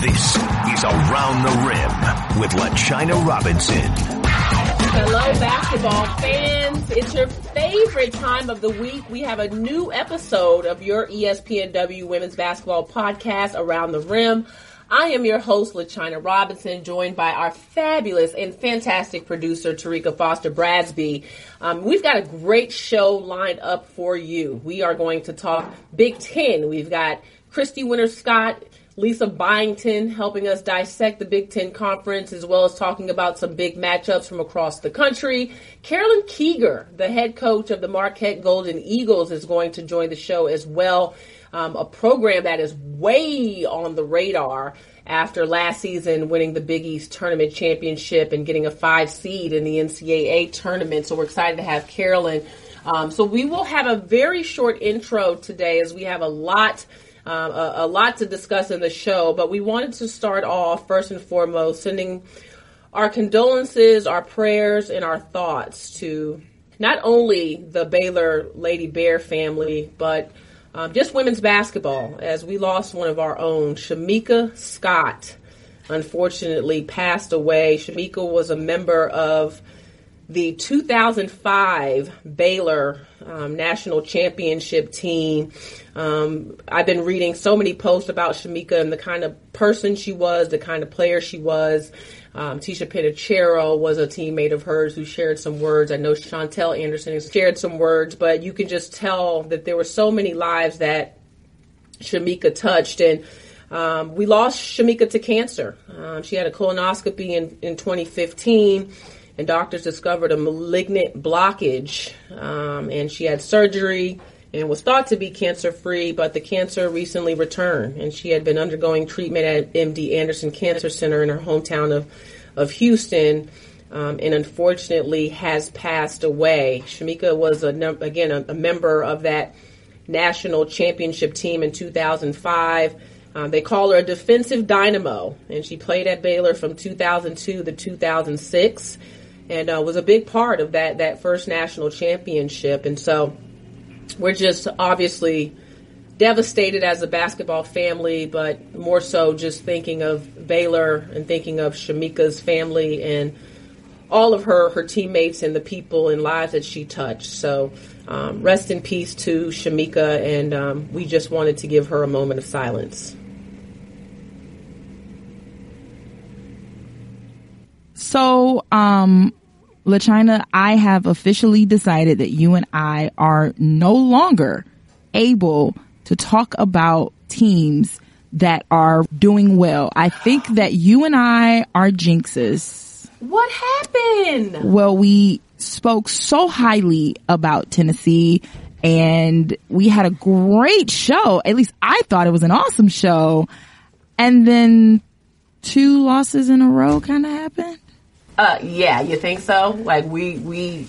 This is Around the Rim with LaChina Robinson. Hello, basketball fans. It's your favorite time of the week. We have a new episode of your ESPNW Women's Basketball Podcast, Around the Rim. I am your host, LaChina Robinson, joined by our fabulous and fantastic producer, Tarika Foster Bradsby. Um, we've got a great show lined up for you. We are going to talk Big Ten. We've got Christy Winters-Scott, Lisa Byington helping us dissect the Big Ten Conference, as well as talking about some big matchups from across the country. Carolyn Kieger, the head coach of the Marquette Golden Eagles, is going to join the show as well um, a program that is way on the radar after last season winning the Big East Tournament Championship and getting a five seed in the NCAA tournament. So we're excited to have Carolyn. Um, so we will have a very short intro today as we have a lot. Um, a, a lot to discuss in the show, but we wanted to start off first and foremost sending our condolences, our prayers, and our thoughts to not only the Baylor Lady Bear family, but um, just women's basketball, as we lost one of our own, Chameka Scott, unfortunately passed away. Chameka was a member of the 2005 Baylor um, national championship team. Um, I've been reading so many posts about Chameka and the kind of person she was, the kind of player she was. Um, Tisha Pinachero was a teammate of hers who shared some words. I know Chantel Anderson has shared some words, but you can just tell that there were so many lives that Chameka touched. And um, we lost Chameka to cancer. Um, she had a colonoscopy in, in 2015, and doctors discovered a malignant blockage. Um, and she had surgery and was thought to be cancer free, but the cancer recently returned. And she had been undergoing treatment at MD Anderson Cancer Center in her hometown of, of Houston. Um, and unfortunately has passed away. Chameka was a num- again a, a, member of that national championship team in 2005. Um, they call her a defensive dynamo, and she played at Baylor from 2002 to 2006, and uh, was a big part of that that first national championship. And so we're just obviously devastated as a basketball family, but more so just thinking of Baylor and thinking of Chameka's family and all of her her teammates and the people and lives that she touched. So um, rest in peace to Chameka, and um, we just wanted to give her a moment of silence. So, um, LaChina, I have officially decided that you and I are no longer able to talk about teams that are doing well. I think that you and I are jinxes. What happened? Well, we spoke so highly about Tennessee and we had a great show. At least I thought it was an awesome show. And then two losses in a row kind of happened. Uh, yeah, you think so? Like we we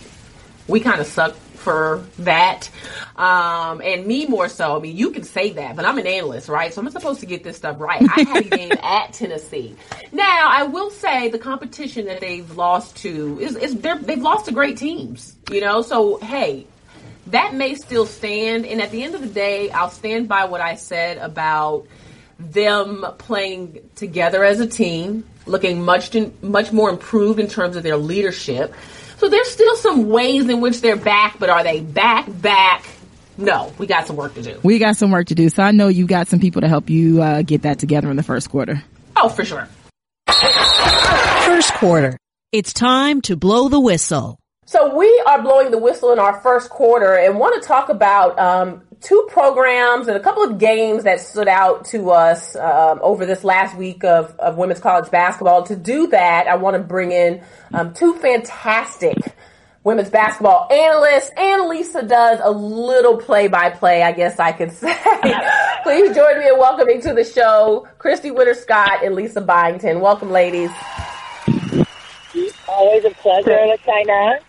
we kind of suck for that, um, and me more so. I mean, you can say that, but I'm an analyst, right? So I'm supposed to get this stuff right. I had a game at Tennessee. Now, I will say the competition that they've lost to is is they've lost to great teams, you know. So hey, that may still stand, and at the end of the day, I'll stand by what I said about them playing together as a team, looking much much more improved in terms of their leadership. So there's still some ways in which they're back, but are they back back? No, we got some work to do. We got some work to do. So I know you got some people to help you uh, get that together in the first quarter. Oh, for sure. First quarter. It's time to blow the whistle. So we are blowing the whistle in our first quarter and want to talk about um, two programs and a couple of games that stood out to us um, over this last week of, of women's college basketball. To do that, I want to bring in um, two fantastic women's basketball analysts. and Lisa does a little play by play, I guess I could say. Please join me in welcoming to the show Christy Winters-Scott and Lisa Byington. Welcome, ladies. Always a pleasure, LaChina.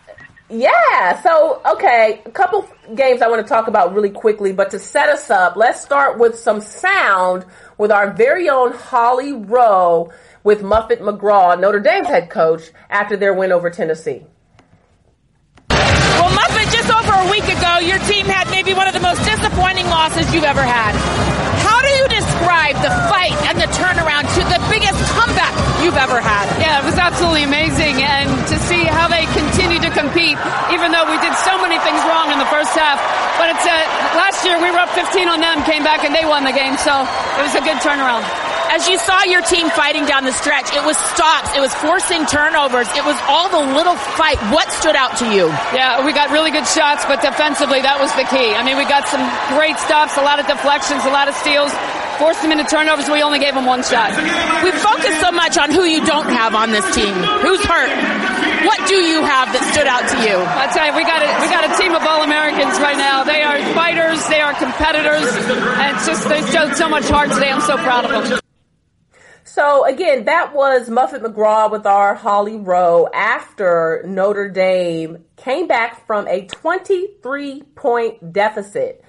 Yeah. So, okay, a couple games I want to talk about really quickly, but to set us up, let's start with some sound with our very own Holly Rowe with Muffet McGraw, Notre Dame's head coach, after their win over Tennessee. Well, Muffet, just over a week ago, your team had maybe one of the most disappointing losses you've ever had. How do you describe the fight and the turnaround to the ever had. Yeah, it was absolutely amazing. And to see how they continue to compete, even though we did so many things wrong in the first half. But it's a, last year we were up 15 on them, came back and they won the game. So it was a good turnaround as you saw your team fighting down the stretch, it was stops, it was forcing turnovers, it was all the little fight. What stood out to you? Yeah, we got really good shots, but defensively, that was the key. I mean, we got some great stops, a lot of deflections, a lot of steals. Forced them into turnovers. We only gave them one shot. We focus so much on who you don't have on this team. Who's hurt? What do you have that stood out to you? I tell you, we got a, we got a team of all Americans right now. They are fighters. They are competitors, and it's just they showed so much heart today. I'm so proud of them. So again, that was Muffet McGraw with our Holly Rowe after Notre Dame came back from a 23 point deficit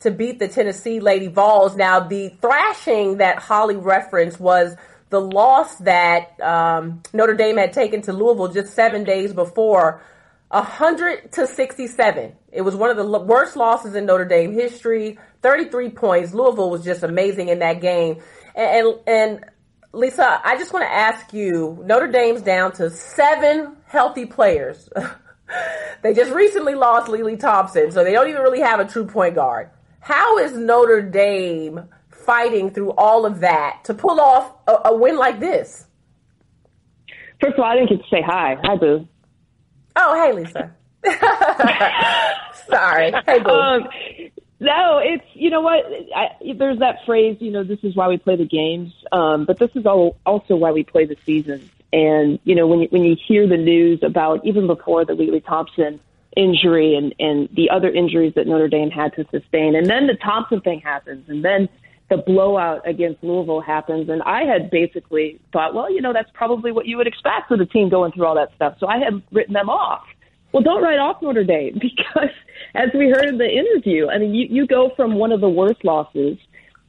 to beat the Tennessee Lady Vols. Now, the thrashing that Holly referenced was the loss that um, Notre Dame had taken to Louisville just seven days before, 100 to 67. It was one of the worst losses in Notre Dame history. 33 points. Louisville was just amazing in that game. And, and, and Lisa, I just want to ask you Notre Dame's down to seven healthy players. they just recently lost Lili Thompson, so they don't even really have a true point guard. How is Notre Dame fighting through all of that to pull off a, a win like this? First of all, I didn't get to say hi. Hi, Boo. Oh, hey, Lisa. Sorry. Hey, Boo. Um, no, it's you know what I, there's that phrase. You know, this is why we play the games, um, but this is all, also why we play the season. And you know, when you, when you hear the news about even before the Lili Thompson injury and and the other injuries that Notre Dame had to sustain, and then the Thompson thing happens, and then the blowout against Louisville happens, and I had basically thought, well, you know, that's probably what you would expect with a team going through all that stuff. So I had written them off. Well, don't write off Notre Dame because as we heard in the interview, I mean, you, you go from one of the worst losses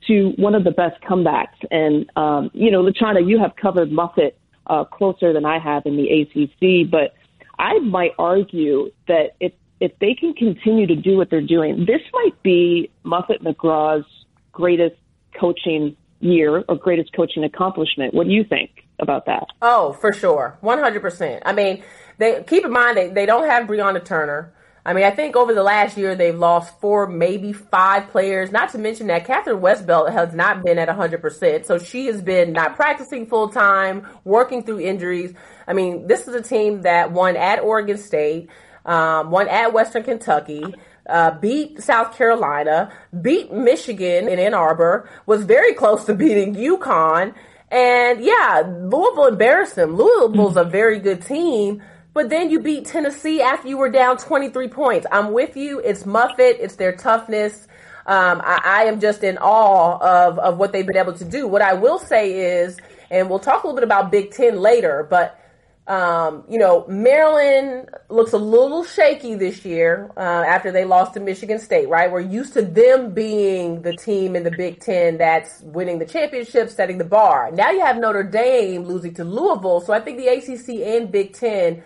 to one of the best comebacks. And, um, you know, LaChina, you have covered Muffet uh, closer than I have in the ACC, but I might argue that if, if they can continue to do what they're doing, this might be Muffet McGraw's greatest coaching year or greatest coaching accomplishment. What do you think about that? Oh, for sure. 100%. I mean, they keep in mind they, they don't have Brianna Turner. I mean, I think over the last year they've lost four, maybe five players. Not to mention that Kathryn Westbeld has not been at 100%. So she has been not practicing full time, working through injuries. I mean, this is a team that won at Oregon State, um, won at Western Kentucky. Uh, beat South Carolina, beat Michigan in Ann Arbor, was very close to beating UConn. And yeah, Louisville embarrassed them. Louisville's a very good team, but then you beat Tennessee after you were down 23 points. I'm with you. It's Muffet. It's their toughness. Um, I, I, am just in awe of, of what they've been able to do. What I will say is, and we'll talk a little bit about Big Ten later, but um, you know, Maryland looks a little shaky this year uh, after they lost to Michigan State, right? We're used to them being the team in the Big Ten that's winning the championship, setting the bar. Now you have Notre Dame losing to Louisville. So I think the ACC and Big Ten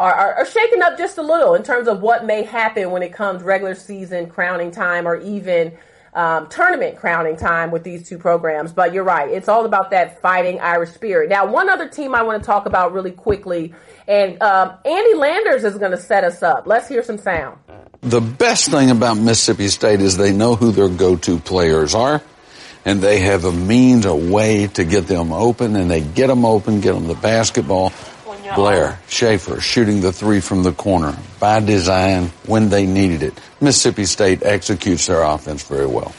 are, are, are shaking up just a little in terms of what may happen when it comes regular season crowning time or even um, tournament crowning time with these two programs. But you're right. It's all about that fighting Irish spirit. Now, one other team I want to talk about really quickly, and um, Andy Landers is going to set us up. Let's hear some sound. The best thing about Mississippi State is they know who their go-to players are. And they have a means, a way to get them open, and they get them open, get them the basketball, Blair, Schaefer shooting the three from the corner by design when they needed it. Mississippi State executes their offense very well.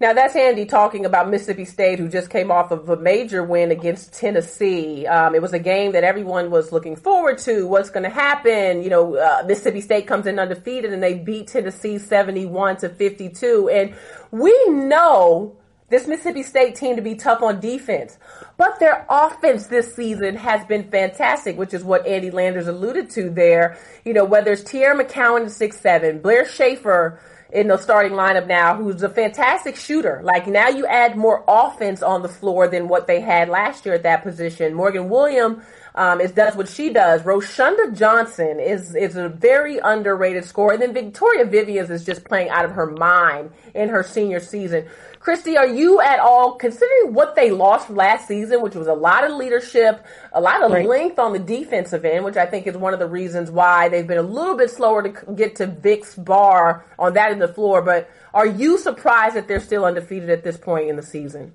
Now that's Andy talking about Mississippi State, who just came off of a major win against Tennessee. Um, it was a game that everyone was looking forward to. What's going to happen? You know, uh, Mississippi State comes in undefeated, and they beat Tennessee seventy-one to fifty-two. And we know this Mississippi State team to be tough on defense. But their offense this season has been fantastic, which is what Andy Landers alluded to there. You know, whether it's Teaira McCowan six seven, Blair Schaefer in the starting lineup now, who's a fantastic shooter. Like now you add more offense on the floor than what they had last year at that position. Morgan Williams um, is does what she does. Roshunda Johnson is is a very underrated scorer, and then Victoria Vivians is just playing out of her mind in her senior season. Christy, are you at all considering what they lost last season, which was a lot of leadership, a lot of right. length on the defensive end, which I think is one of the reasons why they've been a little bit slower to get to Vic's bar on that in the floor. But are you surprised that they're still undefeated at this point in the season?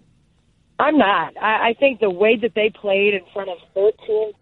I'm not. I, I think the way that they played in front of 13,000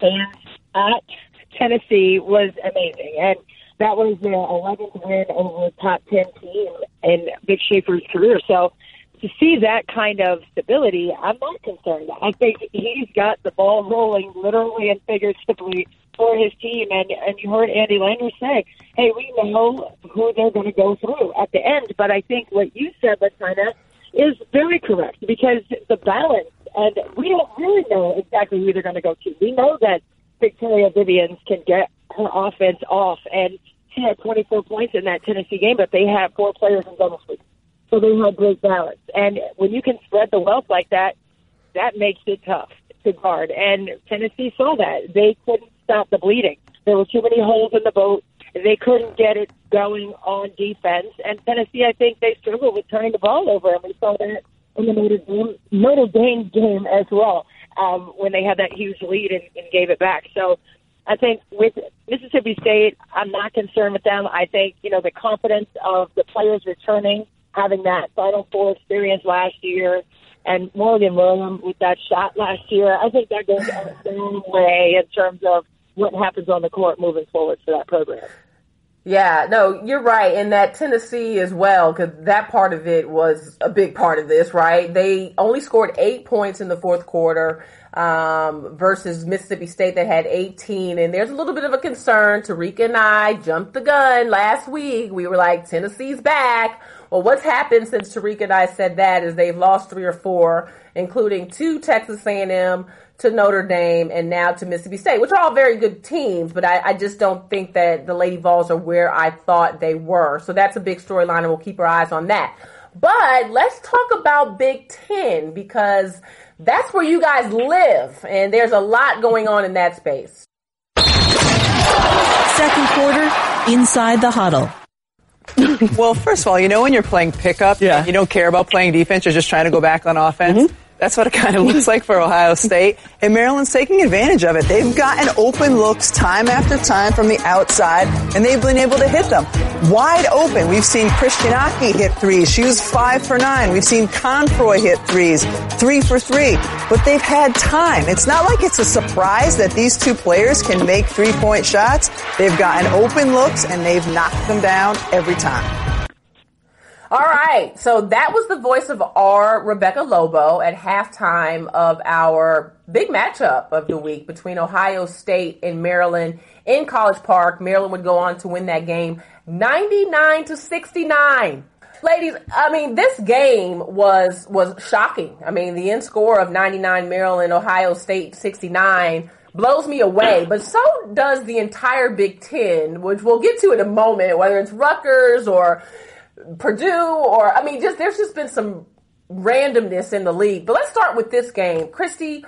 fans at Tennessee was amazing. And that was their 11th win over a top 10 team in Vic Schaefer's career. So to see that kind of stability, I'm not concerned. I think he's got the ball rolling literally and figuratively for his team. And, and you heard Andy Landers say, hey, we know who they're going to go through at the end. But I think what you said, LaChina, is very correct because the balance, and we don't really know exactly who they're going to go to. We know that Victoria Vivians can get her offense off, and she had 24 points in that Tennessee game, but they had four players in double sleep. So they had great balance. And when you can spread the wealth like that, that makes it tough to guard. And Tennessee saw that. They couldn't stop the bleeding. There were too many holes in the boat. They couldn't get it going on defense. And Tennessee, I think they struggled with turning the ball over, and we saw that in the Notre Dame, Notre Dame game as well um, when they had that huge lead and, and gave it back. So I think with Mississippi State, I'm not concerned with them. I think, you know, the confidence of the players returning, having that Final Four experience last year, and Morgan Williams with that shot last year, I think that goes a long way in terms of what happens on the court moving forward for that program. Yeah, no, you're right. And that Tennessee as well, because that part of it was a big part of this, right? They only scored eight points in the fourth quarter um, versus Mississippi State that had 18. And there's a little bit of a concern. Tarika and I jumped the gun last week. We were like, Tennessee's back. Well, what's happened since Tarika and I said that is they've lost three or four, including two Texas A&M, to Notre Dame and now to Mississippi State, which are all very good teams, but I, I just don't think that the Lady Vols are where I thought they were. So that's a big storyline, and we'll keep our eyes on that. But let's talk about Big Ten because that's where you guys live, and there's a lot going on in that space. Second quarter, inside the huddle. well, first of all, you know when you're playing pickup, yeah. you don't care about playing defense, you're just trying to go back on offense. Mm-hmm. That's what it kind of looks like for Ohio State. And Maryland's taking advantage of it. They've gotten open looks time after time from the outside, and they've been able to hit them. Wide open. We've seen Christinaki hit threes. She was five for nine. We've seen Confroy hit threes, three for three. But they've had time. It's not like it's a surprise that these two players can make three-point shots. They've gotten open looks, and they've knocked them down every time. All right. So that was the voice of our Rebecca Lobo at halftime of our big matchup of the week between Ohio State and Maryland in College Park. Maryland would go on to win that game 99 to 69. Ladies, I mean, this game was was shocking. I mean, the end score of 99 Maryland, Ohio State 69 blows me away, but so does the entire Big Ten, which we'll get to in a moment, whether it's Rutgers or Purdue or I mean just there's just been some randomness in the league. But let's start with this game. Christy,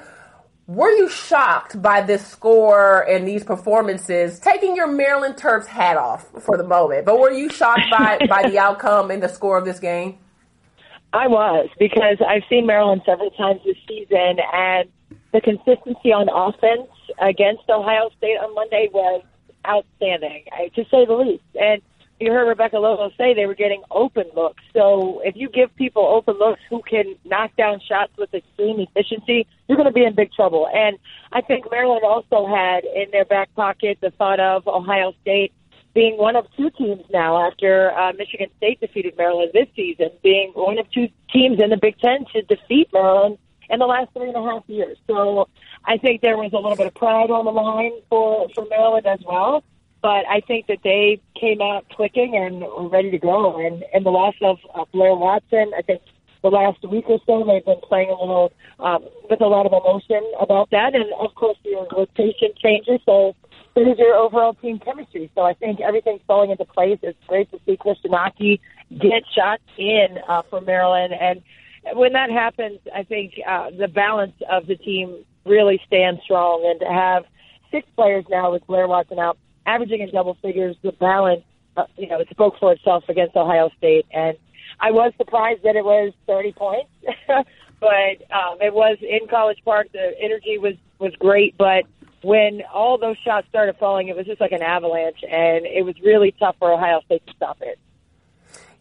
were you shocked by this score and these performances? Taking your Maryland Terps hat off for the moment, but were you shocked by by the outcome and the score of this game? I was because I've seen Maryland several times this season, and the consistency on offense against Ohio State on Monday was outstanding, to say the least. And you heard Rebecca Lobo say they were getting open looks. So if you give people open looks who can knock down shots with extreme efficiency, you're going to be in big trouble. And I think Maryland also had in their back pocket the thought of Ohio State being one of two teams now after uh, Michigan State defeated Maryland this season, being one of two teams in the Big Ten to defeat Maryland in the last three and a half years. So I think there was a little bit of pride on the line for, for Maryland as well. But I think that they came out clicking and were ready to go. And, and the loss of uh, Blair Watson, I think the last week or so they've been playing a little um, with a lot of emotion about that. And of course, your rotation changes, so so does your overall team chemistry. So I think everything's falling into place. It's great to see Christian get shots in uh, for Maryland. And when that happens, I think uh, the balance of the team really stands strong. And to have six players now with Blair Watson out, averaging in double figures, the balance, uh, you know, it spoke for itself against Ohio State. And I was surprised that it was 30 points, but um, it was in College Park. The energy was was great, but when all those shots started falling, it was just like an avalanche, and it was really tough for Ohio State to stop it.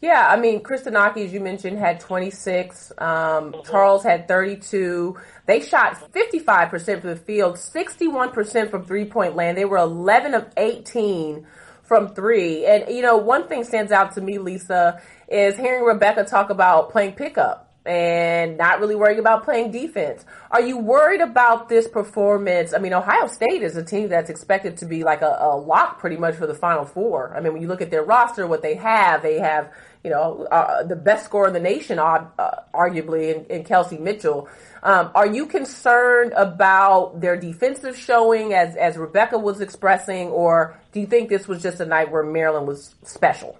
Yeah, I mean, Christinaki, as you mentioned, had 26. Um, Charles had 32. They shot 55% from the field, 61% from three point land. They were 11 of 18 from three. And, you know, one thing stands out to me, Lisa, is hearing Rebecca talk about playing pickup and not really worrying about playing defense. Are you worried about this performance? I mean, Ohio State is a team that's expected to be like a, a lock pretty much for the Final Four. I mean, when you look at their roster, what they have, they have, you know, uh, the best scorer in the nation, uh, arguably, in, in Kelsey Mitchell. Um, are you concerned about their defensive showing, as as Rebecca was expressing, or do you think this was just a night where Maryland was special?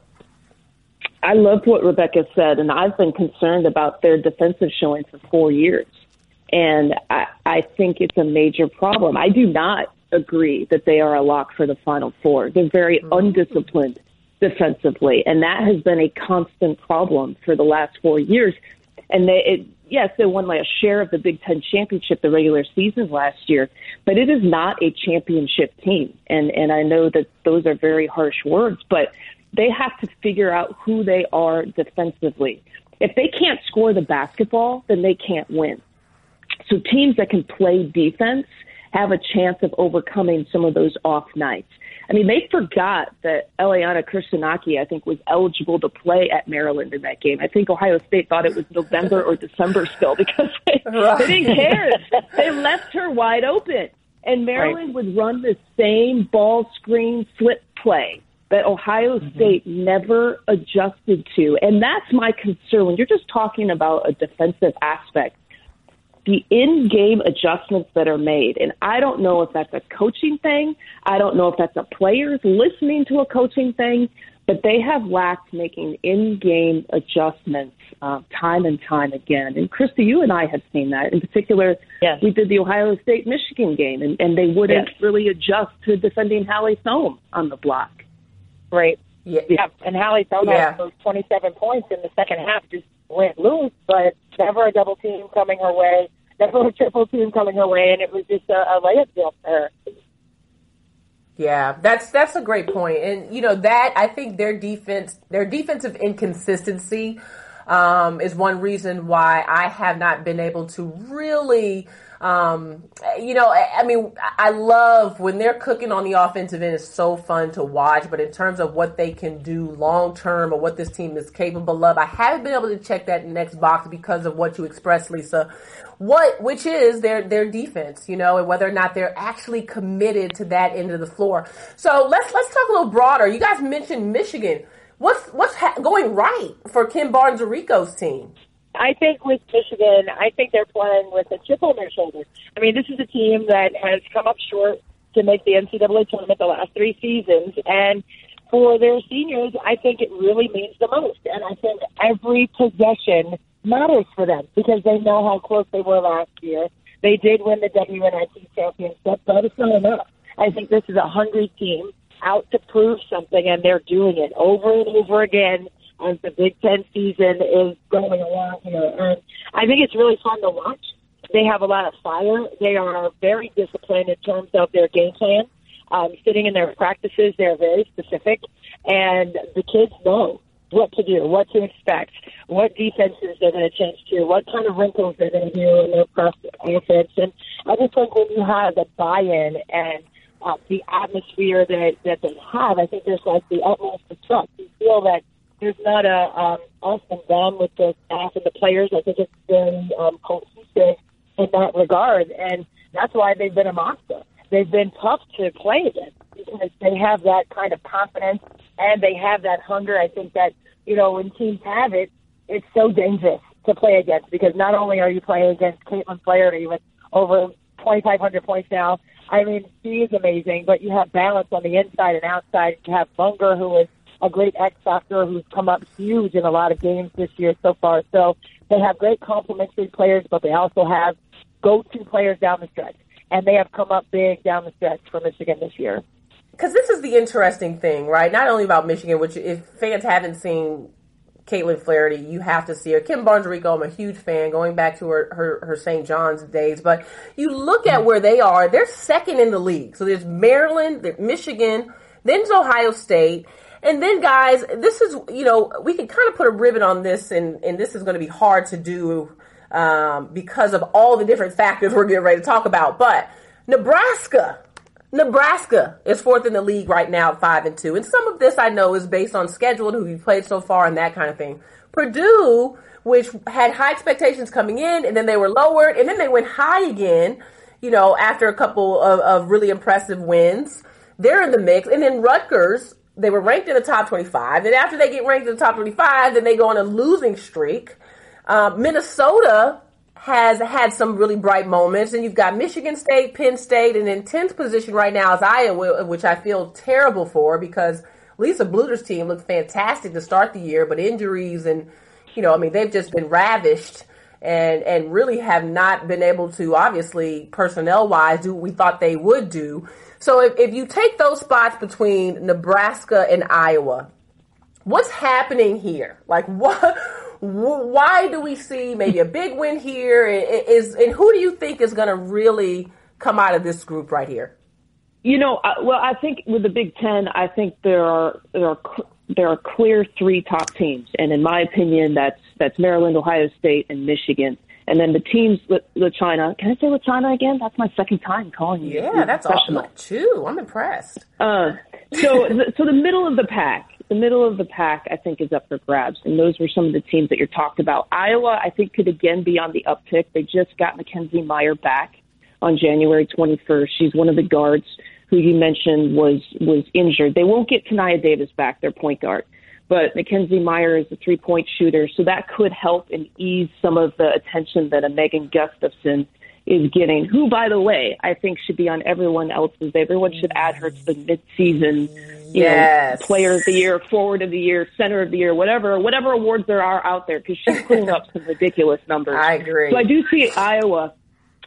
I love what Rebecca said, and I've been concerned about their defensive showing for four years. And I, I think it's a major problem. I do not agree that they are a lock for the Final Four. They're very mm-hmm. undisciplined defensively, and that has been a constant problem for the last four years. And they, it, yes, they won like a share of the Big Ten championship the regular season last year, but it is not a championship team. And and I know that those are very harsh words, but they have to figure out who they are defensively. If they can't score the basketball, then they can't win. So teams that can play defense have a chance of overcoming some of those off nights. I mean, they forgot that Eleanna Christinaki, I think, was eligible to play at Maryland in that game. I think Ohio State thought it was November or December still because they, right. they didn't care. They left her wide open. And Maryland right. would run the same ball screen flip play that Ohio mm-hmm. State mm-hmm. never adjusted to. And that's my concern. When you're just talking about a defensive aspect, the in game adjustments that are made, and I don't know if that's a coaching thing, I don't know if that's a players listening to a coaching thing, but they have lacked making in game adjustments uh, time and time again. And Christy, you and I have seen that. In particular, yes. we did the Ohio State Michigan game, and, and they wouldn't yes. really adjust to defending Hallie Thome on the block. Right. Yeah. yeah. And Hallie Thome yeah. those 27 points in the second half just went loose, but never a double team coming her way, never a triple team coming her way, and it was just a, a layup deal for her. Yeah, that's that's a great point, and you know that I think their defense, their defensive inconsistency, um, is one reason why I have not been able to really um, you know, I, I mean, I love when they're cooking on the offensive end. It's so fun to watch. But in terms of what they can do long term or what this team is capable of, I haven't been able to check that next box because of what you expressed, Lisa. What, which is their their defense, you know, and whether or not they're actually committed to that end of the floor. So let's let's talk a little broader. You guys mentioned Michigan. What's what's ha- going right for Kim Barnes Arico's team? I think with Michigan, I think they're playing with a chip on their shoulder. I mean, this is a team that has come up short to make the NCAA tournament the last three seasons, and for their seniors, I think it really means the most. And I think every possession matters for them because they know how close they were last year. They did win the WNIT championship, but it's not enough. I think this is a hungry team out to prove something, and they're doing it over and over again as the Big Ten season is going along here. And I think it's really fun to watch. They have a lot of fire. They are very disciplined in terms of their game plan. Um, sitting in their practices, they're very specific, and the kids know what to do, what to expect, what defenses they're going to change to, what kind of wrinkles they're going to do in their offense. And I just think when you have the buy-in and uh, the atmosphere that that they have, I think there's like the utmost trust. You feel that there's not a um, us and them with the staff and the players. I think it's very um, cohesive in that regard, and that's why they've been a monster. They've been tough to play against because they have that kind of confidence and they have that hunger. I think that you know when teams have it, it's so dangerous to play against because not only are you playing against Katelynn Flaherty with over 2,500 points now. I mean, she is amazing, but you have balance on the inside and outside. You have Munger, who is a great X factor who's come up huge in a lot of games this year so far. So they have great complementary players, but they also have go-to players down the stretch, and they have come up big down the stretch for Michigan this year. Because this is the interesting thing, right? Not only about Michigan, which if fans haven't seen Katelynn Flaherty, you have to see her. Kim Barnes Arico, I'm a huge fan, going back to her, her, her St. John's days. But you look at where they are, they're second in the league. So there's Maryland, there's Michigan, then's Ohio State. And then, guys, this is, you know, we can kind of put a ribbon on this, and, and this is going to be hard to do um, because of all the different factors we're getting ready to talk about. But Nebraska, Nebraska is fourth in the league right now at five and two, and some of this I know is based on schedule who you played so far and that kind of thing. Purdue, which had high expectations coming in, and then they were lowered, and then they went high again. You know, after a couple of, of really impressive wins, they're in the mix, and then Rutgers. They were ranked in the top 25. And after they get ranked in the top 25, then they go on a losing streak. Uh, Minnesota has had some really bright moments, and you've got Michigan State, Penn State, and in 10th position right now is Iowa, which I feel terrible for because Lisa Bluder's team looked fantastic to start the year, but injuries and, you know, I mean, they've just been ravished and, and really have not been able to, obviously, personnel wise, do what we thought they would do. So if, if you take those spots between Nebraska and Iowa, what's happening here? Like what? why do we see maybe a big win here? Is and who do you think is going to really come out of this group right here? You know, uh, well, I think with the Big Ten, I think there are there are there are clear three top teams, and in my opinion, that's that's Maryland, Ohio State, and Michigan. And then the teams with, with China. Can I say with China again? That's my second time calling you. Yeah, that's awesome too. I'm impressed. Uh, so, the, so the middle of the pack the middle of the pack, I think, is up for grabs. And those were some of the teams that you talked about. Iowa, I think, could again be on the uptick. They just got Makenzie Meyer back on January 21st. She's one of the guards who you mentioned was was injured. They won't get Tania Davis back, their point guard. But Makenzie Meyer is a three point shooter, so that could help and ease some of the attention that a Megan Gustafson is getting, who, by the way, I think should be on everyone else's. Everyone should add her to the mid-season you yes. know, player of the year, forward of the year, center of the year, whatever, whatever awards there are out there, because she's putting up some ridiculous numbers. I agree. So I do see Iowa.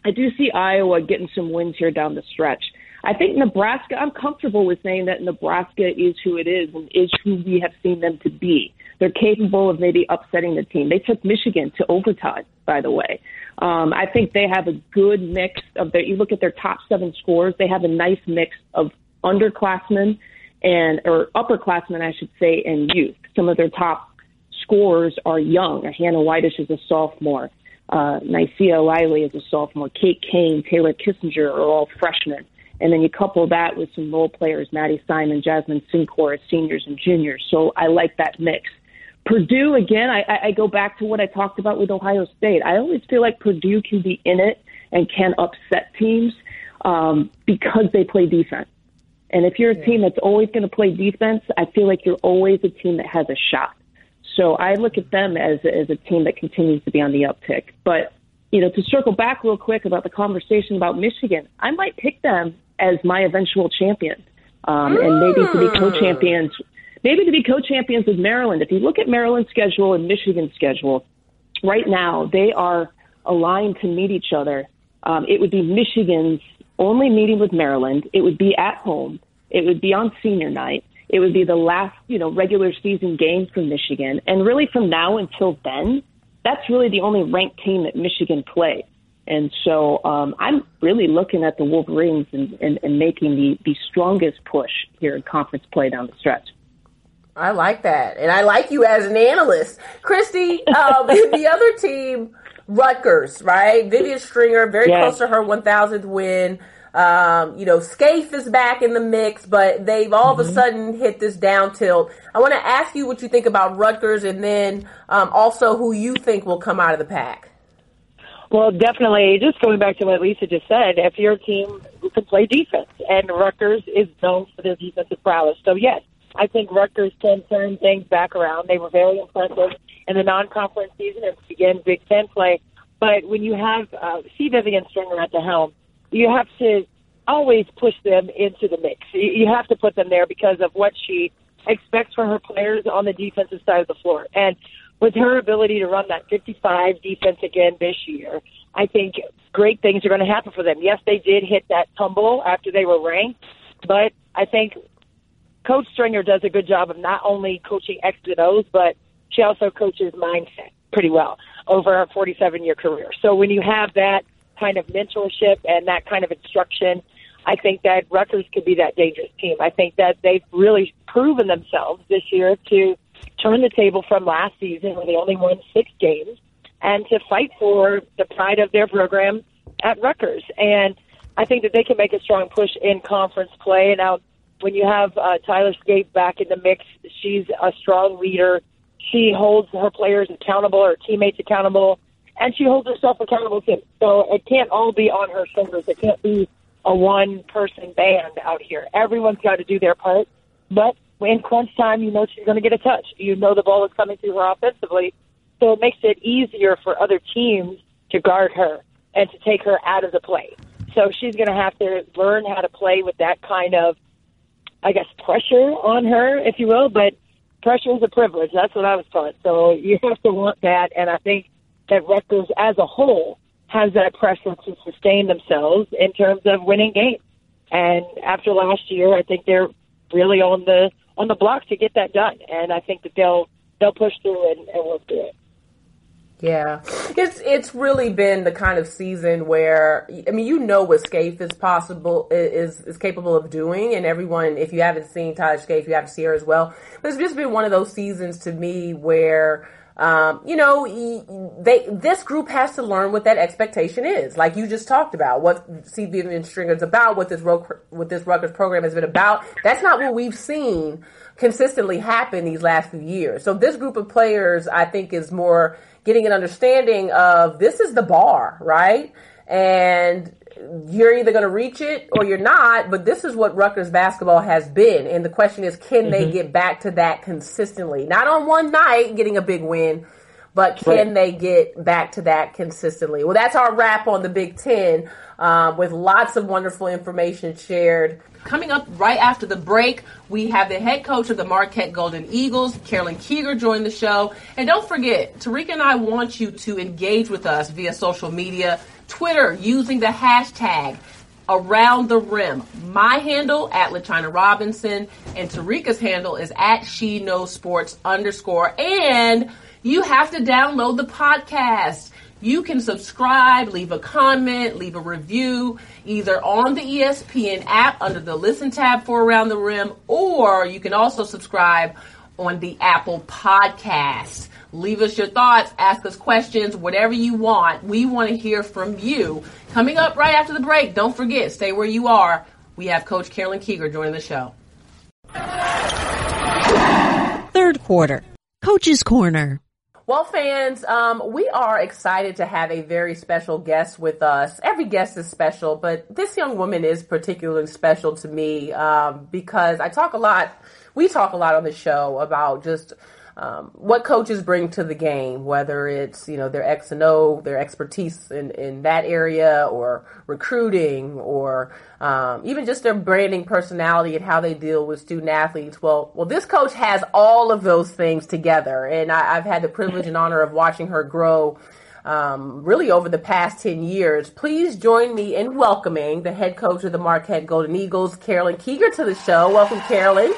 I do see Iowa getting some wins here down the stretch. I think Nebraska. I'm comfortable with saying that Nebraska is who it is and is who we have seen them to be. They're capable of maybe upsetting the team. They took Michigan to overtime, by the way. Um, I think they have a good mix of their. You look at their top seven scores; they have a nice mix of underclassmen and or upperclassmen, I should say, and youth. Some of their top scorers are young. Hannah Whitish is a sophomore. Uh, Nicea Eliely is a sophomore. Kate Cain, Taylor Kissinger are all freshmen. And then you couple that with some role players, Maddie Simon, Jasmine Cincore seniors and juniors. So I like that mix. Purdue, again, I, I go back to what I talked about with Ohio State. I always feel like Purdue can be in it and can upset teams um, because they play defense. And if you're a team that's always going to play defense, I feel like you're always a team that has a shot. So I look at them as as a team that continues to be on the uptick. But you know, to circle back real quick about the conversation about Michigan, I might pick them as my eventual champion, um, and maybe to be co-champions. Maybe to be co-champions with Maryland. If you look at Maryland's schedule and Michigan's schedule, right now they are aligned to meet each other. Um, it would be Michigan's only meeting with Maryland. It would be at home. It would be on senior night. It would be the last, you know, regular season game for Michigan. And really from now until then, that's really the only ranked team that Michigan plays. And so um, I'm really looking at the Wolverines and, and, and making the, the strongest push here in conference play down the stretch. I like that. And I like you as an analyst. Christy, um, the other team Rutgers, right? Vivian Stringer, very yes. close to her 1000th win. Um, you know, Scaife is back in the mix, but they've all mm-hmm. of a mm-hmm. sudden hit this down tilt. I want to ask you what you think about Rutgers and then um, also who you think will come out of the pack. Well, definitely, just going back to what Lisa just said, if you're a team can play defense, and Rutgers is known for their defensive prowess. So, yes, I think Rutgers can turn things back around. They were very impressive in the non-conference season and begin Big Ten play. But when you have uh, see Vivian Stringer at the helm, you have to always push them into the mix. You have to put them there because of what she expects from her players on the defensive side of the floor. And with her ability to run that 55 defense again this year, I think great things are going to happen for them. Yes, they did hit that tumble after they were ranked, but I think Coach Stringer does a good job of not only coaching X and O's, but she also coaches mindset pretty well over her 47 year career. So when you have that kind of mentorship and that kind of instruction, I think that Rutgers could be that dangerous team. I think that they've really proven themselves this year to turn the table from last season where they only won six games and to fight for the pride of their program at Rutgers. And I think that they can make a strong push in conference play. Now, when you have uh, Tyler Scaife back in the mix, she's a strong leader. She holds her players accountable, her teammates accountable, and she holds herself accountable too. So it can't all be on her shoulders. It can't be a one person band out here. Everyone's got to do their part. But in crunch time, you know she's going to get a touch. You know the ball is coming to her offensively. So it makes it easier for other teams to guard her and to take her out of the play. So she's going to have to learn how to play with that kind of, I guess, pressure on her, if you will. But pressure is a privilege. That's what I was taught. So you have to want that. And I think that Rutgers as a whole has that pressure to sustain themselves in terms of winning games. And after last year, I think they're really on the on the block to get that done. And I think that they'll they'll push through and, and work through it. Yeah, it's it's really been the kind of season where I mean you know what Scaife is possible is is capable of doing, and everyone if you haven't seen Tyler Scaife, you have to see her as well. But it's just been one of those seasons to me where um, you know, they this group has to learn what that expectation is. Like you just talked about, what CB Stringer is about, what this what this Rutgers program has been about. That's not what we've seen consistently happen these last few years. So this group of players, I think, is more getting an understanding of this is the bar, right? And you're either going to reach it or you're not, but this is what Rutgers basketball has been. And the question is, can mm-hmm. they get back to that consistently? Not on one night getting a big win, but can right. they get back to that consistently? Well, that's our wrap on the Big Ten um, with lots of wonderful information shared. Coming up right after the break, we have the head coach of the Marquette Golden Eagles, Carolyn Kieger, join the show. And don't forget, Tarika and I want you to engage with us via social media. Twitter using the hashtag around the rim. My handle at LaChina Robinson and Tarika's handle is at she knows sports underscore. And you have to download the podcast. You can subscribe, leave a comment, leave a review, either on the ESPN app under the listen tab for Around the Rim, or you can also subscribe on the Apple Podcast. Leave us your thoughts, ask us questions, whatever you want. We want to hear from you. Coming up right after the break, don't forget, stay where you are. We have Coach Carolyn Kieger joining the show. Third quarter, Coach's Corner. Well, fans, um, we are excited to have a very special guest with us. Every guest is special, but this young woman is particularly special to me um, because I talk a lot. We talk a lot on the show about just um, what coaches bring to the game, whether it's you know their X and O, their expertise in, in that area, or recruiting, or um, even just their branding personality and how they deal with student athletes. Well, well, this coach has all of those things together, and I, have had the privilege and honor of watching her grow. Um, really over the past 10 years. Please join me in welcoming the head coach of the Marquette Golden Eagles, Carolyn Kieger, to the show. Welcome, Carolyn.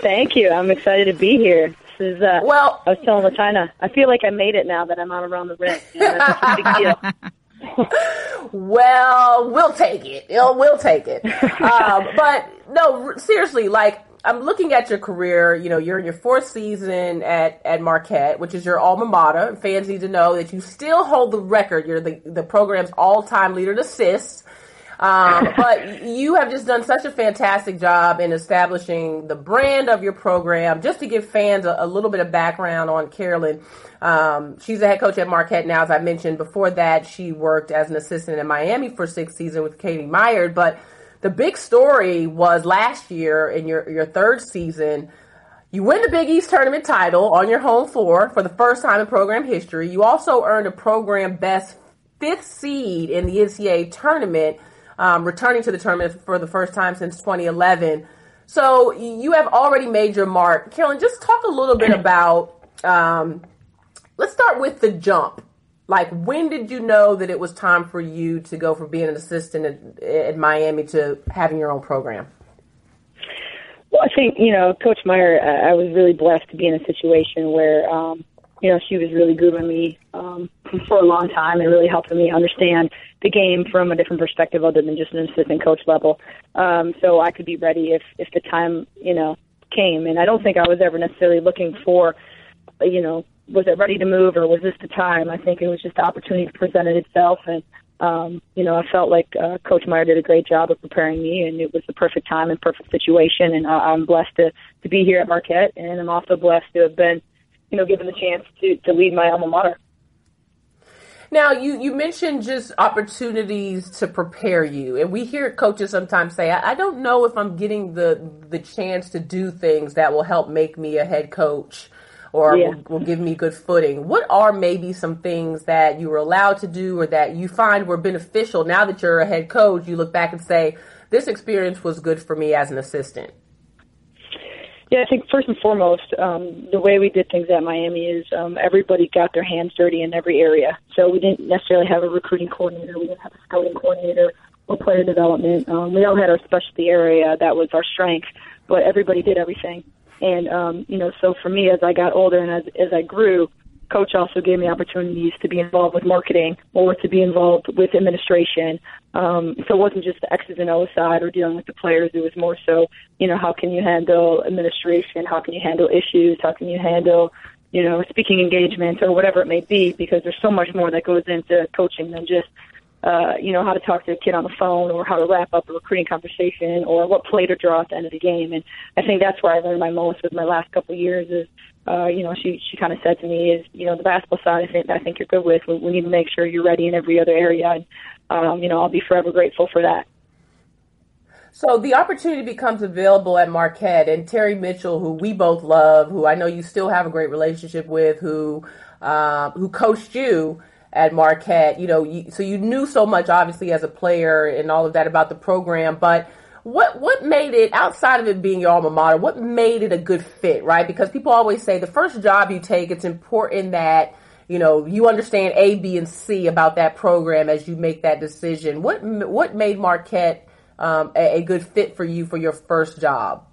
Thank you. I'm excited to be here is uh, well. I was telling LaChina, I feel like I made it now that I'm out around the rim. You know, that's a big deal. well, we'll take it. We'll take it. Um, but no, seriously, like I'm looking at your career. You know, you're in your fourth season at at Marquette, which is your alma mater. Fans need to know that you still hold the record. You're the the program's all time leader in assists. Um, but you have just done such a fantastic job in establishing the brand of your program. Just to give fans a, a little bit of background on Carolyn, um, she's a head coach at Marquette now, as I mentioned. Before that, she worked as an assistant in Miami for six seasons with Katie Meier. But the big story was last year in your, your third season. You win the Big East tournament title on your home floor for the first time in program history. You also earned a program best fifth seed in the NCAA tournament um, returning to the tournament for the first time since 2011. So you have already made your mark. Carolyn, just talk a little bit about, um, let's start with the jump. Like, when did you know that it was time for you to go from being an assistant at, at Miami to having your own program? Well, I think you know, Coach Meier. I was really blessed to be in a situation where, um, you know, she was really grooming me um, for a long time and really helping me understand the game from a different perspective, other than just an assistant coach level. Um, so I could be ready if if the time you know came. And I don't think I was ever necessarily looking for, you know, was it ready to move or was this the time? I think it was just the opportunity presented itself and um, you know, I felt like uh, Coach Meier did a great job of preparing me, and it was the perfect time and perfect situation. And uh, I'm blessed to to be here at Marquette, and I'm also blessed to have been, you know, given the chance to to lead my alma mater. Now, you, you mentioned just opportunities to prepare you, and we hear coaches sometimes say, I, I don't know if I'm getting the the chance to do things that will help make me a head coach or yeah. will, will, give me good footing. What are maybe some things that you were allowed to do or that you find were beneficial now that you're a head coach? You look back and say, this experience was good for me as an assistant. Yeah, I think first and foremost, um, the way we did things at Miami is um, everybody got their hands dirty in every area. So we didn't necessarily have a recruiting coordinator, we didn't have a scouting coordinator or player development. Um, we all had our specialty area that was our strength, but everybody did everything. And um, you know, so for me, as I got older and as as I grew, coach also gave me opportunities to be involved with marketing or to be involved with administration. Um, so it wasn't just the X's and O's side or dealing with the players. It was more so, you know, how can you handle administration? How can you handle issues? How can you handle, you know, speaking engagements or whatever it may be? Because there's so much more that goes into coaching than just uh, you know, how to talk to a kid on the phone or how to wrap up a recruiting conversation or what play to draw at the end of the game. And I think that's where I learned my most with my last couple of years is, uh, you know, she, she kind of said to me is, you know, the basketball side, I think, I think you're good with. We, we need to make sure you're ready in every other area. And, um, you know, I'll be forever grateful for that. So the opportunity becomes available at Marquette and Terry Mitchell, who we both love, who I know you still have a great relationship with, who, uh, who coached you at Marquette. You know, you, so you knew so much, obviously, as a player and all of that about the program. But what what made it outside of it being your alma mater? What made it a good fit, right? Because people always say the first job you take, it's important that you know you understand A, B, and C about that program as you make that decision. What what made Marquette um, a, a good fit for you for your first job?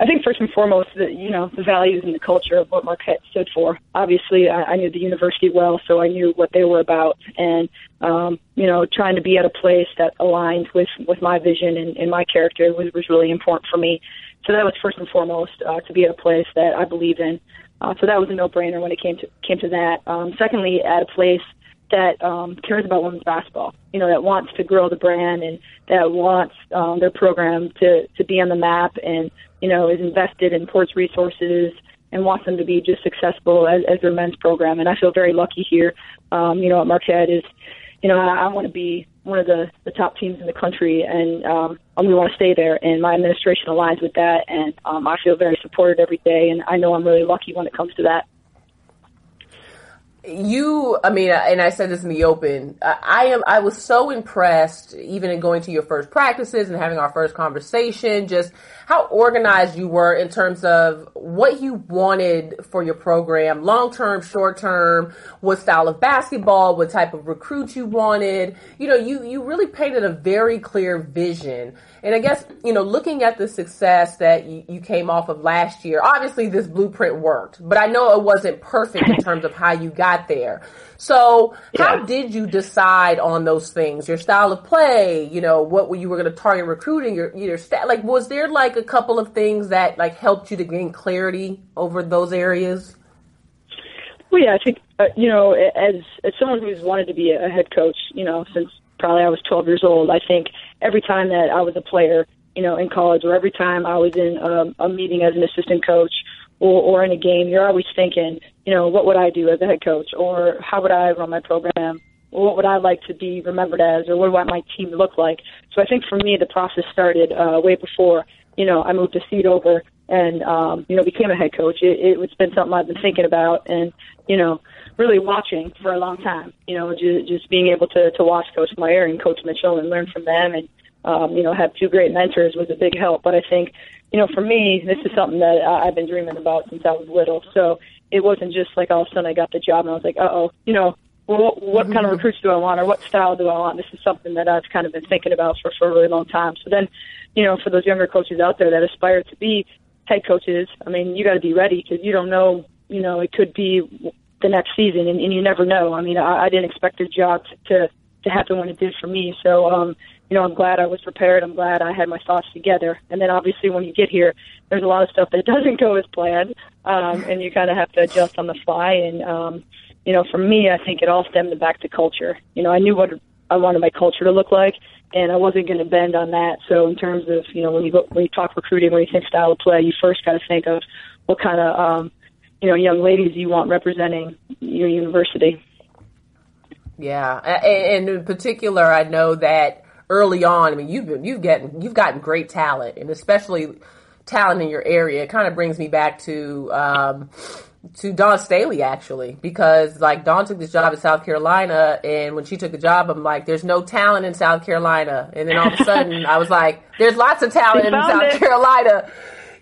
I think first and foremost, the, you know, the values and the culture of what Marquette stood for. Obviously, I, I knew the university well, so I knew what they were about, and um, you know, trying to be at a place that aligned with with my vision and, and my character was was really important for me. So that was first and foremost uh, to be at a place that I believe in. Uh, so that was a no-brainer when it came to came to that. Um, secondly, at a place that um, cares about women's basketball, you know, that wants to grow the brand and that wants um, their program to, to be on the map and, you know, is invested in ports resources and wants them to be just successful as, as their men's program. And I feel very lucky here, um, you know, at Marquette is, you know, I, I want to be one of the, the top teams in the country and um, we want to stay there. And my administration aligns with that. And um, I feel very supported every day. And I know I'm really lucky when it comes to that you i mean and i said this in the open i am i was so impressed even in going to your first practices and having our first conversation just how organized you were in terms of what you wanted for your program long term short term what style of basketball what type of recruit you wanted you know you you really painted a very clear vision and i guess you know looking at the success that you, came off of last year obviously this blueprint worked but i know it wasn't perfect in terms of how you got there. So yeah. how did you decide on those things? Your style of play, you know, what you were going to target recruiting, your your stat. Like, was there like a couple of things that like helped you to gain clarity over those areas? Well, yeah, I think uh, you know, as as someone who's wanted to be a head coach, you know, since probably I was 12 years old, I think every time that I was a player, you know, in college, or every time I was in um, a meeting as an assistant coach, or, or in a game, you're always thinking, you know, what would I do as a head coach, or how would I run my program, or what would I like to be remembered as, or what want my team look like. So I think for me, the process started uh, way before, you know, I moved a seat over and um, you know became a head coach. It, it's been something I've been thinking about, and you know, really watching for a long time. You know, just, just being able to to watch Coach Meier and Coach Mitchell and learn from them, and um, you know, have two great mentors was a big help. But I think you know, for me, this is something that I've been dreaming about since I was little. So it wasn't just like all of a sudden I got the job and I was like, uh oh, you know, what, what kind of recruits do I want or what style do I want? This is something that I've kind of been thinking about for, for a really long time. So then, you know, for those younger coaches out there that aspire to be head coaches, I mean, you got to be ready because you don't know, you know, it could be the next season and, and you never know. I mean, I, I didn't expect the job to, to happen when it did for me. So, um, you know, I'm glad I was prepared. I'm glad I had my thoughts together. And then obviously when you get here, there's a lot of stuff that doesn't go as planned, um, and you kind of have to adjust on the fly. And um, you know, for me, I think it all stemmed back to culture. You know, I knew what I wanted my culture to look like, and I wasn't going to bend on that. So in terms of you know when you go when you talk recruiting, when you think style of play, you first got to think of what kind of um, you know young ladies you want representing your university. Yeah, and in particular, I know that early on. I mean, you've been, you've gotten you've gotten great talent, and especially talent in your area. It kind of brings me back to um, to Dawn Staley actually, because like Dawn took this job in South Carolina, and when she took the job, I'm like, "There's no talent in South Carolina," and then all of a sudden, I was like, "There's lots of talent in South it. Carolina."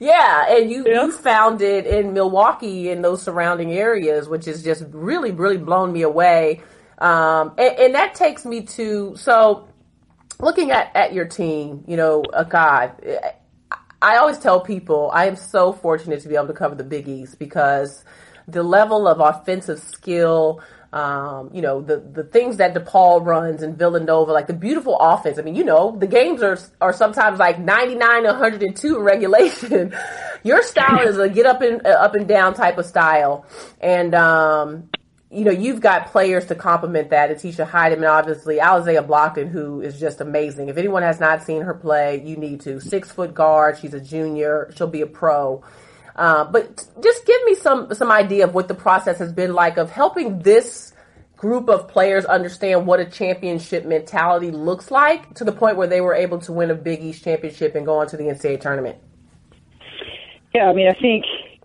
Yeah, and you you found it in Milwaukee in those surrounding areas, which is just really really blown me away. Um, and, and that takes me to so looking at, at your team, you know, uh, God, I always tell people I am so fortunate to be able to cover the Big East because the level of offensive skill, um, you know, the, the things that DePaul runs and Villanova, like the beautiful offense. I mean, you know, the games are, are sometimes like 99 102 regulation. Your style is a get up and, uh, up and down type of style. And, um, you know, you've got players to complement that. Natisha Hiedeman, obviously, Allazia Blockton, who is just amazing. If anyone has not seen her play, you need to. Six foot guard. She's a junior. She'll be a pro. Uh, but just give me some some idea of what the process has been like of helping this group of players understand what a championship mentality looks like to the point where they were able to win a Big East championship and go on to the NCAA tournament. Yeah, I mean, I think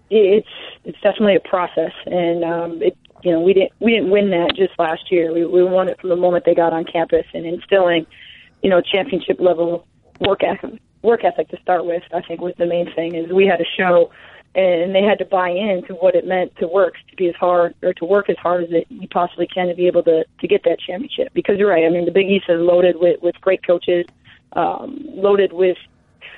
it's it's definitely a process, and um, it you know, we didn't we didn't win that just last year. We we won it from the moment they got on campus and instilling, you know, championship level work ethic work ethic to start with. I think was the main thing is we had to show, and they had to buy into what it meant to work to be as hard or to work as hard as it you possibly can to be able to to get that championship. Because you're right. I mean, the Big East is loaded with with great coaches, um, loaded with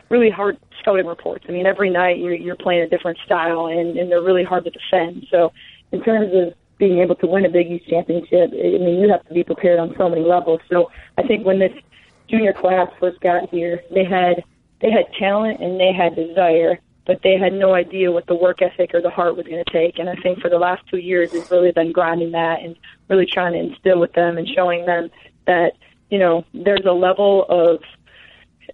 really hard scouting reports. I mean, every night you're, you're playing a different style, and, and they're really hard to defend. So, in terms of being able to win a Big East championship, I mean, you have to be prepared on so many levels. So I think when this junior class first got here, they had they had talent and they had desire, but they had no idea what the work ethic or the heart was going to take. And I think for the last two years, it's really been grinding that and really trying to instill with them and showing them that you know there's a level of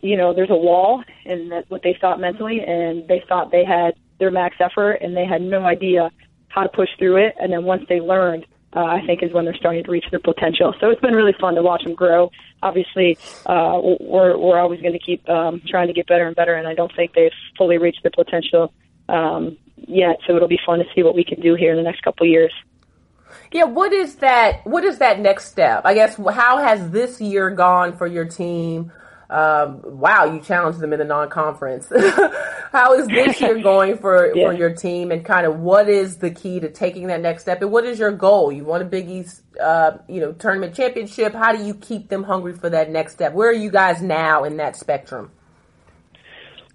you know there's a wall and that's what they thought mentally, and they thought they had their max effort, and they had no idea how to push through it, and then once they learned, uh, I think is when they're starting to reach their potential. So it's been really fun to watch them grow. Obviously, uh, we're we're always going to keep um, trying to get better and better, and I don't think they've fully reached their potential um, yet. So it'll be fun to see what we can do here in the next couple years. Yeah, what is that? What is that next step? I guess how has this year gone for your team? Um, wow, you challenged them in the non-conference. How is this year going for, yeah. for your team and kind of what is the key to taking that next step? And what is your goal? You want a Big East, uh, you know, tournament championship. How do you keep them hungry for that next step? Where are you guys now in that spectrum?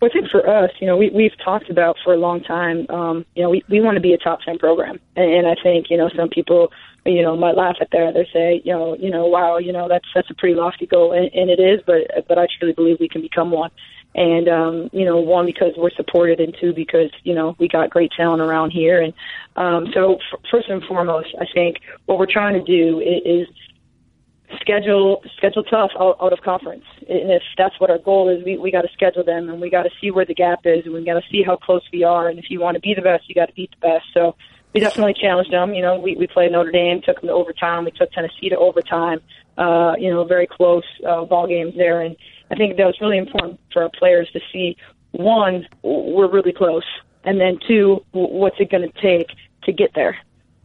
Well, I think for us, you know, we, we've talked about for a long time, um, you know, we, we want to be a top 10 program. And, and I think, you know, some people you know, might laugh at that. They say, you know, you know, wow, you know, that's that's a pretty lofty goal, and, and it is. But but I truly believe we can become one. And um, you know, one because we're supported, and two because you know we got great talent around here. And um, so, f- first and foremost, I think what we're trying to do is, is schedule schedule tough out, out of conference. And if that's what our goal is, we we got to schedule them, and we got to see where the gap is, and we got to see how close we are. And if you want to be the best, you got to beat the best. So we definitely challenged them. You know, we, we played Notre Dame, took them to overtime. We took Tennessee to overtime. Uh, you know, very close uh, ball games there, and I think that was really important for our players to see. One, we're really close, and then two, what's it going to take to get there?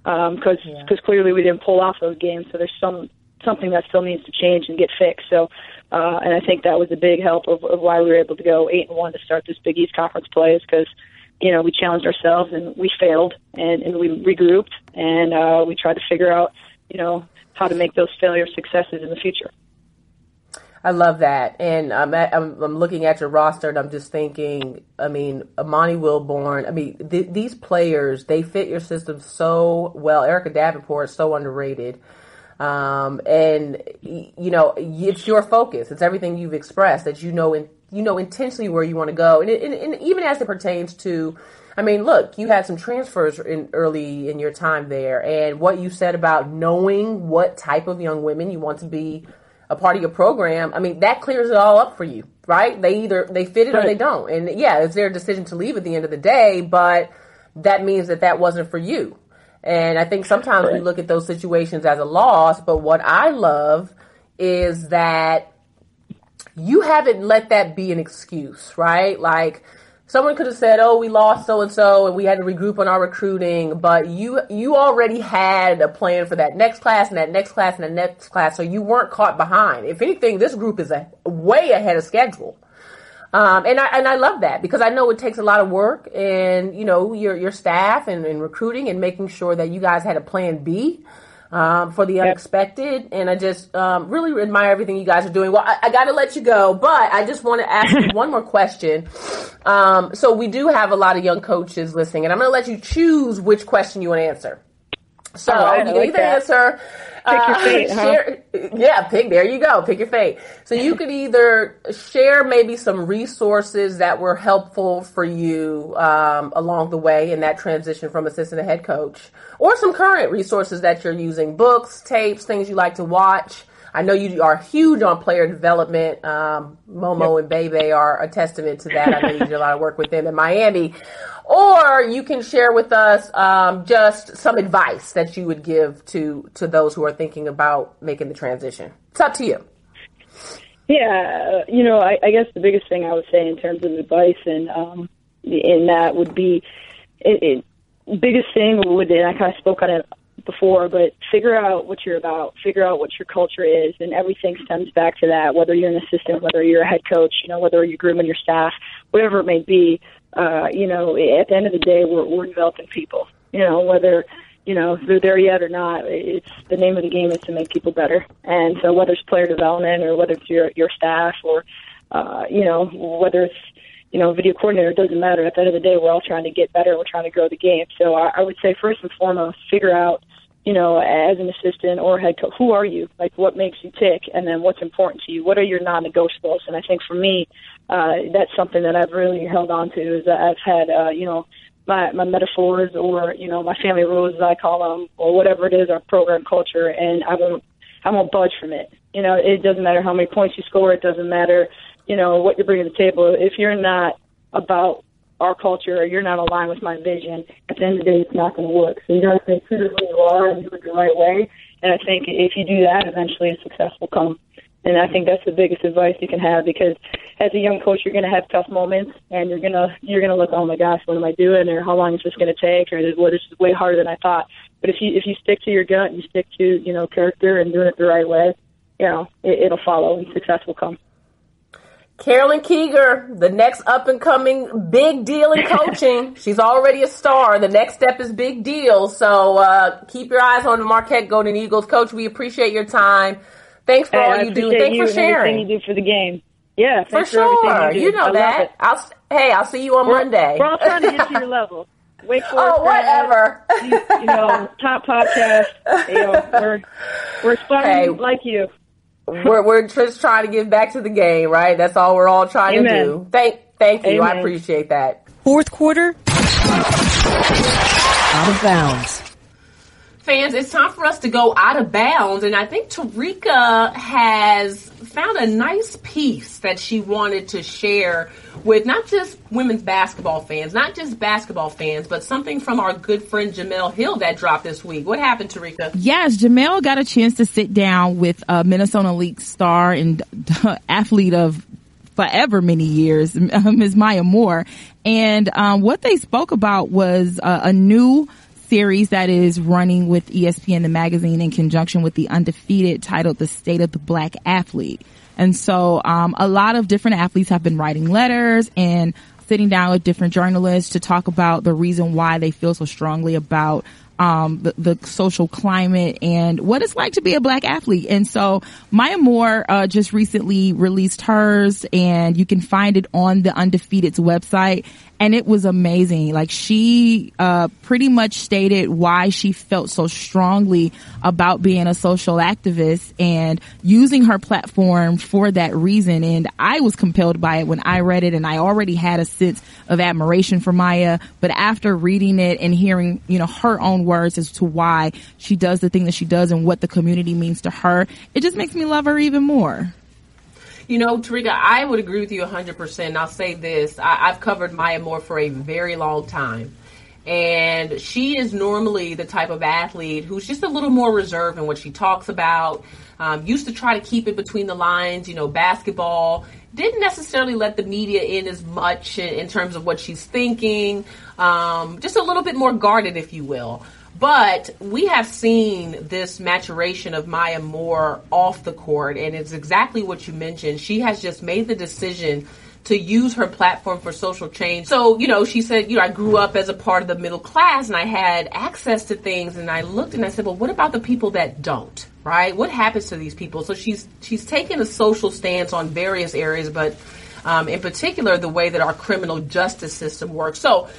Because um, yeah. cause clearly we didn't pull off those games, so there's some something that still needs to change and get fixed. So, uh, and I think that was a big help of, of why we were able to go eight and one to start this Big East conference play, is because you know, we challenged ourselves and we failed and, and we regrouped and uh, we tried to figure out, you know, how to make those failures successes in the future. I love that, and I'm, at, I'm, I'm looking at your roster, and I'm just thinking. I mean, Amani Wilborn. I mean, th- these players they fit your system so well. Erika Davenport is so underrated, um, and you know it's your focus. It's everything you've expressed that you know in, you know intentionally where you want to go, and, it, and, and even as it pertains to. I mean, look, you had some transfers in early in your time there, and what you said about knowing what type of young women you want to be a part of your program, I mean, that clears it all up for you, right? They either they fit it right. or they don't. And yeah, it's their decision to leave at the end of the day, but that means that that wasn't for you. And I think sometimes right. we look at those situations as a loss, but what I love is that you haven't let that be an excuse, right? Like someone could have said, "Oh, we lost so and so, and we had to regroup on our recruiting," but you you already had a plan for that next class and that next class and that next class, so you weren't caught behind. If anything, this group is a, way ahead of schedule. Um, and I and I love that because I know it takes a lot of work and you know your your staff and, and recruiting and making sure that you guys had a plan B um, for the unexpected. And I just um, really admire everything you guys are doing. Well, I, I got to let you go, but I just want to ask you one more question. Um, so we do have a lot of young coaches listening, and I'm going to let you choose which question you want to answer. So right, you can like either that. answer. Pick your uh, fate, uh, huh? share, yeah, pick. There you go. Pick your fate. So you could either share maybe some resources that were helpful for you um, along the way in that transition from assistant to head coach, or some current resources that you're using, books, tapes, things you like to watch. I know you are huge on player development. Um, Momo yep. and Bebe are a testament to that. I know you did a lot of work with them in Miami. Or you can share with us um, just some advice that you would give to to those who are thinking about making the transition. It's up to you. Yeah, you know, I, I guess the biggest thing I would say in terms of advice and um, in that would be it, it, biggest thing would and I kind of spoke on it before, but figure out what you're about, figure out what your culture is, and everything stems back to that. Whether you're an assistant, whether you're a head coach, you know, whether you're grooming your staff, whatever it may be. Uh, you know, at the end of the day, we're, we're developing people. You know, whether you know they're there yet or not, it's the name of the game is to make people better. And so, whether it's player development or whether it's your your staff or uh, you know whether it's you know, video coordinator, it doesn't matter. At the end of the day, we're all trying to get better. We're trying to grow the game. So I, I would say first and foremost, figure out you know, as an assistant or head coach, who are you? Like, what makes you tick? And then what's important to you? What are your non-negotiables? And I think for me, uh, that's something that I've really held on to is that I've had, uh, you know, my, my metaphors or, you know, my family rules, as I call them, or whatever it is, our program culture, and I won't, I won't budge from it. You know, it doesn't matter how many points you score. It doesn't matter, you know, what you're bringing to the table. If you're not about our culture or you're not aligned with my vision, at the end of the day, it's not going to work. So you got to stay true who you are and do it the right way. And I think if you do that, eventually success will come. And I think that's the biggest advice you can have because as a young coach, you're going to have tough moments and you're going to, you're going to look, oh my gosh, what am I doing? Or how long is this going to take? Or well, is way harder than I thought. But if you, if you stick to your gut, and you stick to, you know, character and doing it the right way, you know, it, it'll follow and success will come. Carolyn Kieger, the next up and coming big deal in coaching. She's already a star. The next step is big deal. So uh, keep your eyes on the Marquette Golden Eagles. Coach, we appreciate your time. Thanks for all you do. Thanks you for sharing. you do for the game. Yeah, for sure. You, you, know I that. I'll, hey, I'll see you on we're, Monday. We're all trying to get to your level. Wake Forest. Oh, whatever. you, you, know, top podcast. You know, we're we're aspiring hey. like you we're we're just trying to get back to the game, right? That's all we're all trying Amen. to do. Thank thank you. Amen. I appreciate that. Fourth quarter out of bounds. Fans, it's time for us to go out of bounds, and I think Terrika has found a nice piece that she wanted to share with not just women's basketball fans, not just basketball fans, but something from our good friend Jemele Hill that dropped this week. What happened, Terrika? Yes, Jemele got a chance to sit down with a Minnesota Lynx star and athlete of forever many years, Ms. Maya Moore. And um, what they spoke about was uh, a new series that is running with ESPN the magazine in conjunction with the undefeated titled The State of the Black Athlete. And so, um, a lot of different athletes have been writing letters and sitting down with different journalists to talk about the reason why they feel so strongly about um, the, the, social climate and what it's like to be a black athlete. And so Maya Moore, uh, just recently released hers and you can find it on the Undefeated's website and it was amazing. Like she uh, pretty much stated why she felt so strongly about being a social activist and using her platform for that reason. And I was compelled by it when I read it, and I already had a sense of admiration for Maya. But after reading it and hearing, you know, her own words as to why she does the thing that she does and what the community means to her, it just makes me love her even more. You know, Terrika, I would agree with you 100%. I'll say this. I, I've covered Maya Moore for a very long time. And she is normally the type of athlete who's just a little more reserved in what she talks about. Um, used to try to keep it between the lines, you know, basketball. Didn't necessarily let the media in as much in, in terms of what she's thinking. Um, just a little bit more guarded, if you will. But we have seen this maturation of Maya Moore off the court, and it's exactly what you mentioned. She has just made the decision to use her platform for social change. So, you know, she said, you know, I grew up as a part of the middle class and I had access to things and I looked and I said, well, what about the people that don't? Right? What happens to these people? So she's she's taken a social stance on various areas, but um, in particular the way that our criminal justice system works. So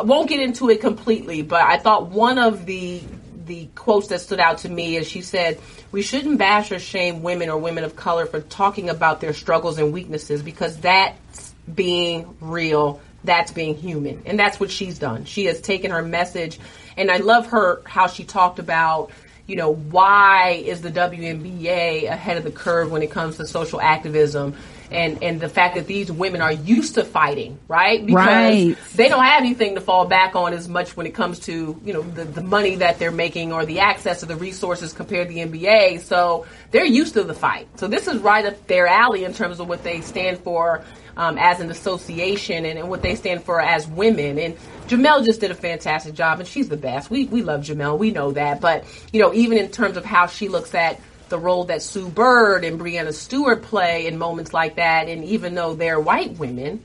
Won't get into it completely, but I thought one of the the quotes that stood out to me is she said, "We shouldn't bash or shame women or women of color for talking about their struggles and weaknesses because that's being real, that's being human." And that's what she's done. She has taken her message and I love her how she talked about you know, why is the WNBA ahead of the curve when it comes to social activism? And and the fact that these women are used to fighting, right? Because right. they don't have anything to fall back on as much when it comes to you know the, the money that they're making or the access to the resources compared to the NBA. So they're used to the fight. So this is right up their alley in terms of what they stand for. Um, as an association and, and what they stand for as women. And Jemele just did a fantastic job, and she's the best. We we love Jemele, we know that. But you know, even in terms of how she looks at the role that Sue Bird and Breanna Stewart play in moments like that. And even though they're white women,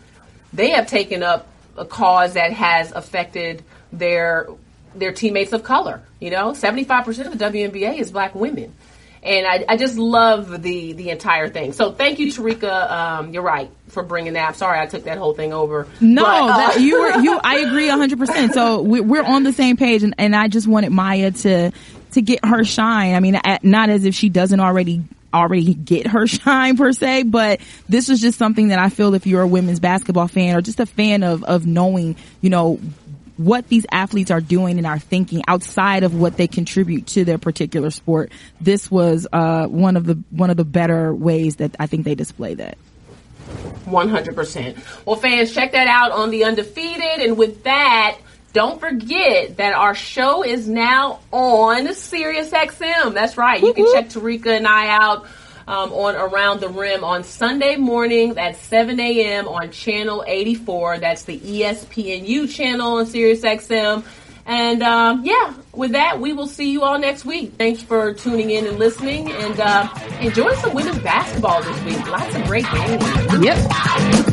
they have taken up a cause that has affected their their teammates of color. You know, 75% of the WNBA is black women. And I, I just love the the entire thing. So thank you, Terrika. Um, you're right for bringing that. I'm sorry, I took that whole thing over. No, but, uh, that, you were you. I agree 100. percent So we're on the same page, and, and I just wanted Maya to to get her shine. I mean, not as if she doesn't already already get her shine per se, but this is just something that I feel if you're a women's basketball fan or just a fan of of knowing, you know, what these athletes are doing and are thinking outside of what they contribute to their particular sport. This was uh, one of the one of the better ways that I think they display that. 100%. Well, fans, check that out on the Undefeated. And with that, don't forget that our show is now on Sirius XM. That's right. You can check Terrika and I out um, on Around the Rim on Sunday mornings at 7 a.m. on channel 84. That's the ESPNU channel on Sirius XM. And um, yeah, with that, we will see you all next week. Thanks for tuning in and listening, and uh, enjoy some women's basketball this week. Lots of great games. Yep.